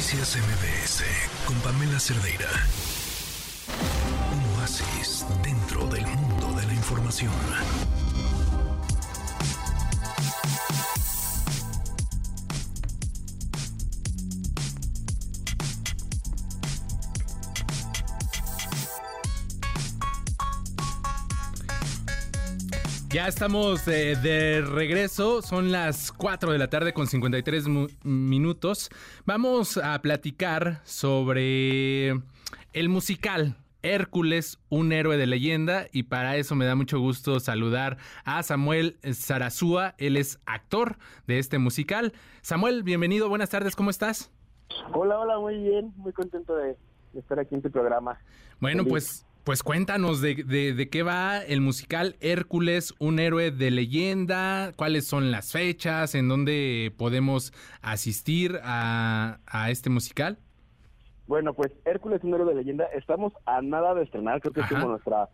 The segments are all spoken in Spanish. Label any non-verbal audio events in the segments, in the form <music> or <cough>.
Noticias MBS con Pamela Cerdeira. Un oasis dentro del mundo de la información. Ya estamos eh, de regreso, son las 4 de la tarde con 53 minutos. Vamos a platicar sobre el musical Hércules, un héroe de leyenda, y para eso me da mucho gusto saludar a Samuel Zarazúa, él es actor de este musical. Samuel, bienvenido, buenas tardes, ¿cómo estás? Hola, hola, muy bien, muy contento de, estar aquí en tu programa. Bueno, pues pues cuéntanos de, de, qué va el musical Hércules, un héroe de leyenda, cuáles son las fechas, en dónde podemos asistir a, este musical. Bueno, pues Hércules, un héroe de leyenda, estamos a nada de estrenar, creo que es como nuestra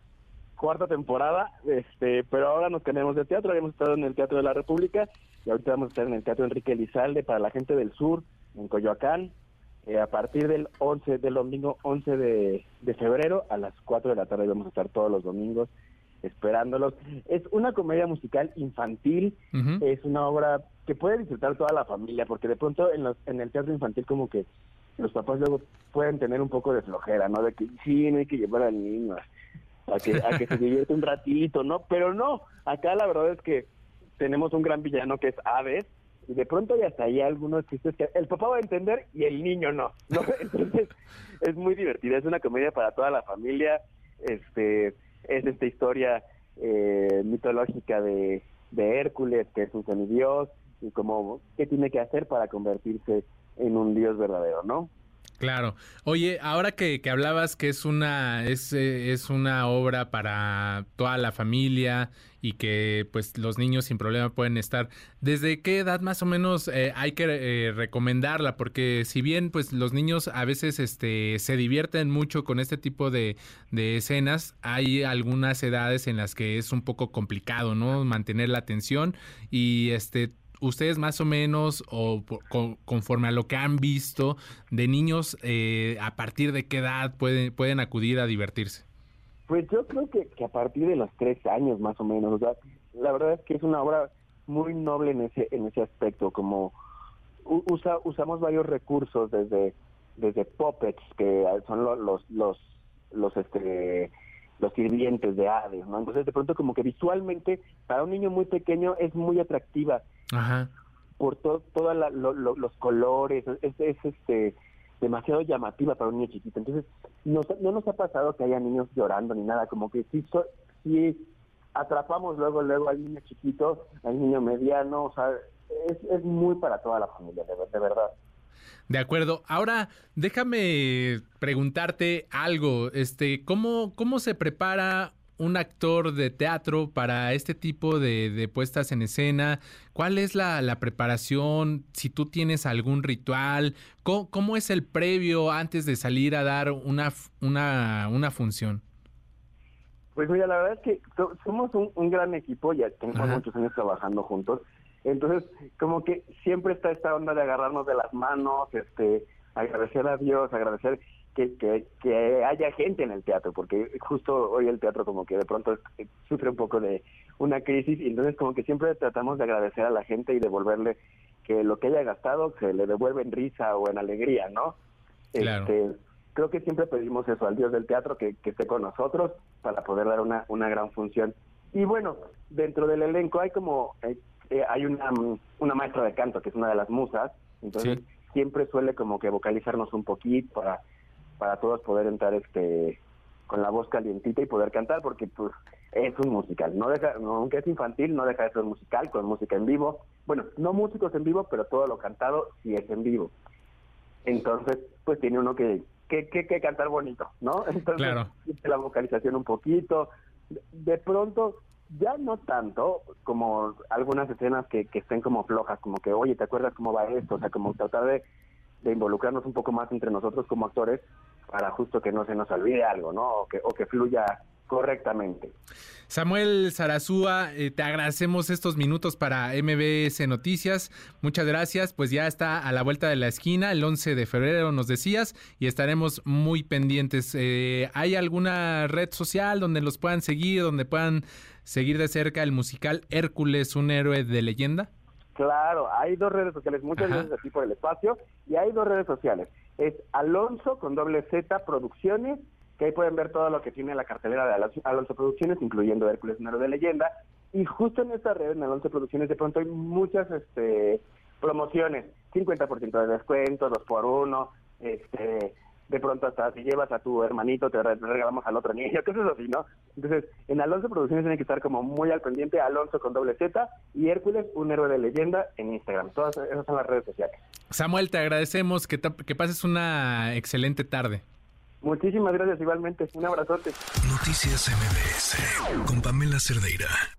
cuarta temporada, este, pero ahora nos tenemos de teatro, habíamos estado en el Teatro de la República y ahorita vamos a estar en el Teatro Enrique Elizalde para la gente del sur, en Coyoacán, eh, a partir del 11, del domingo 11 de, febrero a las 4 de la tarde vamos a estar todos los domingos esperándolos. Es una comedia musical infantil, es una obra que puede disfrutar toda la familia, porque de pronto en, los, en el teatro infantil como que los papás luego pueden tener un poco de flojera, ¿no? De que sí, no hay que llevar al niño a que, a que se <laughs> divierte un ratito, ¿no? Pero no, acá la verdad es que tenemos un gran villano que es Aves, y de pronto hay hasta ahí algunos chistes que el papá va a entender y el niño no, ¿no? <laughs> Entonces es muy divertida, es una comedia para toda la familia, este es esta historia eh, mitológica de, de Hércules, que es un semidios, y como qué tiene que hacer para convertirse en un dios verdadero, ¿no? Claro. Oye, ahora que, que hablabas que es una, es, eh, es, una obra para toda la familia y que pues los niños sin problema pueden estar, ¿desde qué edad más o menos eh, hay que eh, recomendarla? Porque si bien pues los niños a veces este, se divierten mucho con este tipo de, de escenas, hay algunas edades en las que es un poco complicado, ¿no? Mantener la atención y este ustedes más o menos o conforme a lo que han visto de niños, eh, a partir de qué edad pueden, pueden acudir a divertirse? Pues yo creo que, que a partir de los tres años más o menos. O sea, la verdad es que es una obra muy noble en ese en ese aspecto, como usa, usamos varios recursos desde desde puppets que son los los, los este los sirvientes de Hades, ¿no? Entonces de pronto como que visualmente para un niño muy pequeño es muy atractiva Ajá. por todos los colores, es, este demasiado llamativa para un niño chiquito. Entonces, no, no nos ha pasado que haya niños llorando ni nada, como que sí, sí atrapamos luego luego al niño chiquito, al niño mediano, o sea, es, es muy para toda la familia, de, de verdad. De acuerdo. Ahora, déjame preguntarte algo. Este, ¿cómo, cómo se prepara un actor de teatro para este tipo de, puestas en escena? ¿Cuál es la, preparación? Si tú tienes algún ritual, ¿cómo, es el previo antes de salir a dar una, una, una función? Pues mira, la verdad es que somos un, gran equipo, ya tenemos muchos años trabajando juntos, entonces como que siempre está esta onda de agarrarnos de las manos, este, agradecer a Dios, agradecer que, que, haya gente en el teatro, porque justo hoy el teatro como que de pronto sufre un poco de una crisis y entonces como que siempre tratamos de agradecer a la gente y devolverle que lo que haya gastado se le devuelve en risa o en alegría, ¿no? Este, creo que siempre pedimos eso al Dios del teatro, que, que esté con nosotros para poder dar una, una gran función. Y bueno, dentro del elenco hay como, eh, eh, hay una, una maestra de canto que es una de las musas, entonces siempre suele como que vocalizarnos un poquito para para todos poder entrar este con la voz calientita y poder cantar porque pues es un musical, no deja, aunque es infantil, no deja de ser musical con música en vivo. Bueno, no músicos en vivo, pero todo lo cantado sí es en vivo. Entonces, pues tiene uno que que, que, cantar bonito, ¿no? <laughs> Entonces, la vocalización un poquito. De pronto, ya no tanto como algunas escenas que, que estén como flojas, como que, oye, ¿te acuerdas cómo va esto? O sea, como tratar de de involucrarnos un poco más entre nosotros como actores para justo que no se nos olvide algo, ¿no? O que, o que fluya correctamente. Samuel Zarazúa, eh, te agradecemos estos minutos para MBS Noticias. Muchas gracias. Pues ya está a la vuelta de la esquina, el 11 de febrero nos decías, y estaremos muy pendientes. Eh, ¿Hay alguna red social donde los puedan seguir, donde puedan seguir de cerca el musical Hércules, un héroe de leyenda? Claro, hay dos redes sociales, muchas veces aquí por el espacio, y hay dos redes sociales. Es Alonso con doble Z Producciones que ahí pueden ver todo lo que tiene la cartelera de Alonso Producciones, incluyendo Hércules Nero de Leyenda. Y justo en esta red, en Alonso Producciones, de pronto hay muchas este, promociones, 50% de descuento, dos por uno, este, de pronto hasta si llevas a tu hermanito te regalamos al otro niño, <laughs> cosas así, ¿no? Entonces, en Alonso Producciones tiene que estar como muy al pendiente, Alonso con doble Z y Hércules, un héroe de leyenda en Instagram. Todas esas son las redes sociales. Samuel, te agradecemos que, que pases una excelente tarde. Muchísimas gracias igualmente. Un abrazote. Noticias MBS con Pamela Cerdeira.